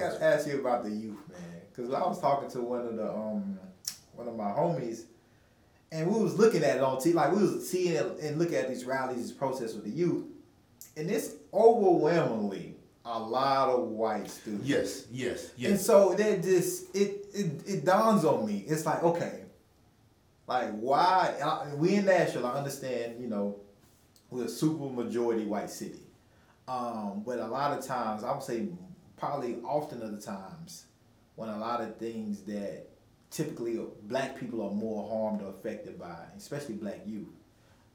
got to ask you about the youth, man, because I was talking to one of the um one of my homies, and we was looking at it on TV, like we was seeing it and looking at these rallies, these protests with the youth, and it's overwhelmingly a lot of white students. Yes, yes, yes. And so that just it, it it dawns on me. It's like okay, like why I- we in Nashville? I understand, you know, we're a super majority white city, um, but a lot of times I would say probably often of the times when a lot of things that typically black people are more harmed or affected by, especially black youth.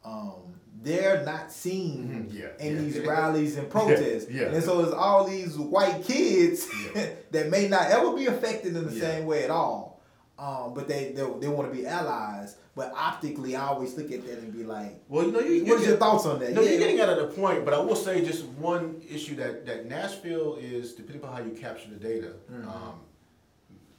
Um, they're not seen Mhm, yeah, in yeah. these rallies and protests. yeah. And so it's all these white kids that may not ever be affected in the same way at all. Um, but they they, they want to be allies. But optically, I always look at that and be like, well, you know, you, "What is your thoughts on that?" No, Yeah. you're getting out of the point, but I will say just one issue that, that Nashville is, depending on how you capture the data, Mhm. um,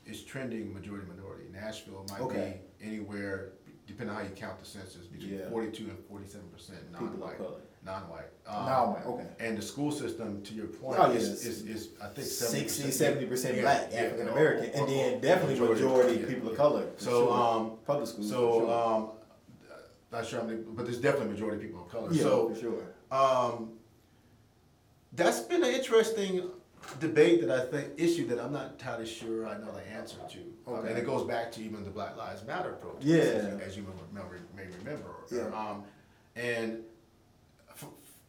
is trending majority minority. Nashville might Okay. be anywhere, depending on how you count the census, between Yeah. 42 and 47 percent People of non-white. color. Non-white. No, okay. And the school system, to your point, Oh, is, yes. is, is, I think 60, 70 70% Yeah, black, African American, and then definitely majority, people of color. for So, sure. um, public schools. for So, sure. um, not sure how many, but there's definitely majority people of color. yeah, So, for sure. um, that's been an interesting debate that I think issue that I'm not entirely sure I know the answer to. Okay. and it goes back to even the Black Lives Matter protest, Yeah. as, you, as you may, remember, may remember. Yeah. Um, and f-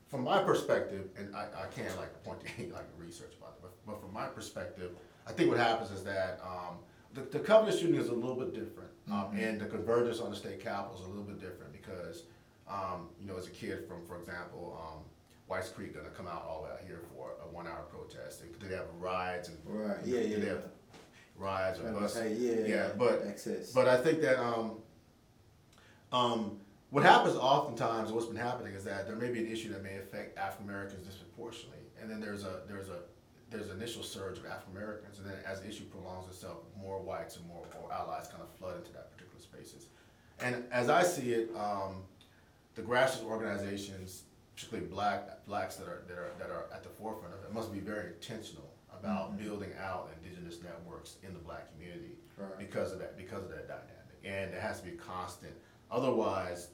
from my perspective, and I, I can't like point to any like research about it, but, but from my perspective, I think what happens is that um, the, the Covenant shooting is a little bit different, um, Mhm. and the convergence on the state capitol is a little bit different because, um, you know, as a kid from, for example, um, White's Creek gonna come out all the way out here for protest. Did they have rides and Right. Yeah. Yeah. they have rides or buses? say, yeah. Yeah, but access. but I think that um, um, what happens oftentimes, what's been happening is that there may be an issue that may affect African Americans disproportionately, and then there's a there's a there's an initial surge of African Americans, and then as the issue prolongs itself, more whites and more, more allies kind of flood into that particular spaces. And as I see it, um, the grassroots organizations, particularly black blacks that are that are that are at the forefront of it, must be very intentional about Mhm. building out indigenous networks in the black community Right. because of that because of that dynamic, and it has to be constant. Otherwise,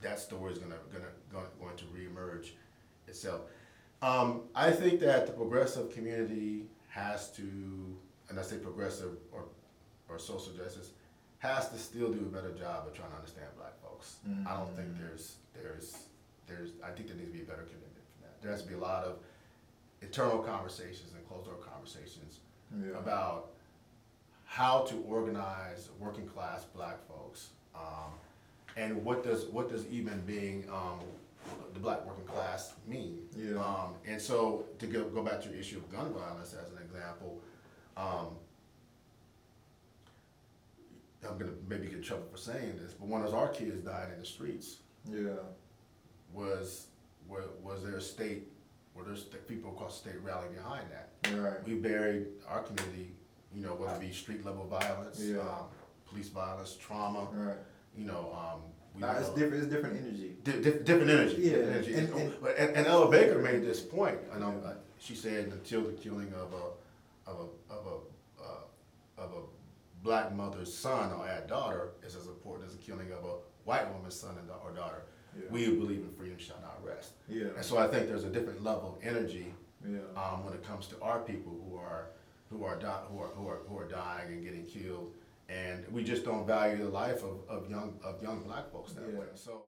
that story is gonna gonna going, going to reemerge itself. Um, I think that the progressive community has to, and I say progressive or or social justice, has to still do a better job of trying to understand black folks. I don't think Mm. there's there's I think there needs to be a better commitment from that. There has to be a lot of internal conversations and closed door conversations Yeah. about how to organize working class black folks, um, and what does what does even being um, the black working class mean? Yeah. Um, and so to go go back to the issue of gun violence as an example, um, I'm gonna maybe get in trouble for saying this, but one of our kids died in the streets Yeah. Was was, was there a state were there people across the state rallying behind that? Right. We buried our community, you know, whether it be street level violence, Yeah. um, police violence, trauma, Right. you know, um. we Nah, it's know- different. It's different energy. Di- di- different energy. Yeah, different energy. and- And, and- but- and, and Ella Baker made this point, and um, Yeah. uh, she said until the killing of a, of a, of a, uh, of a black mother's son or a daughter is as important as the killing of a white woman's son and da- or daughter. Yeah. We believe in freedom shall not rest. Yeah. And so I think there's a different level of energy Yeah. um, when it comes to our people who are who are di- who are who are who are dying and getting killed, and we just don't value the life of, of young of young black folks that Yeah. way. So.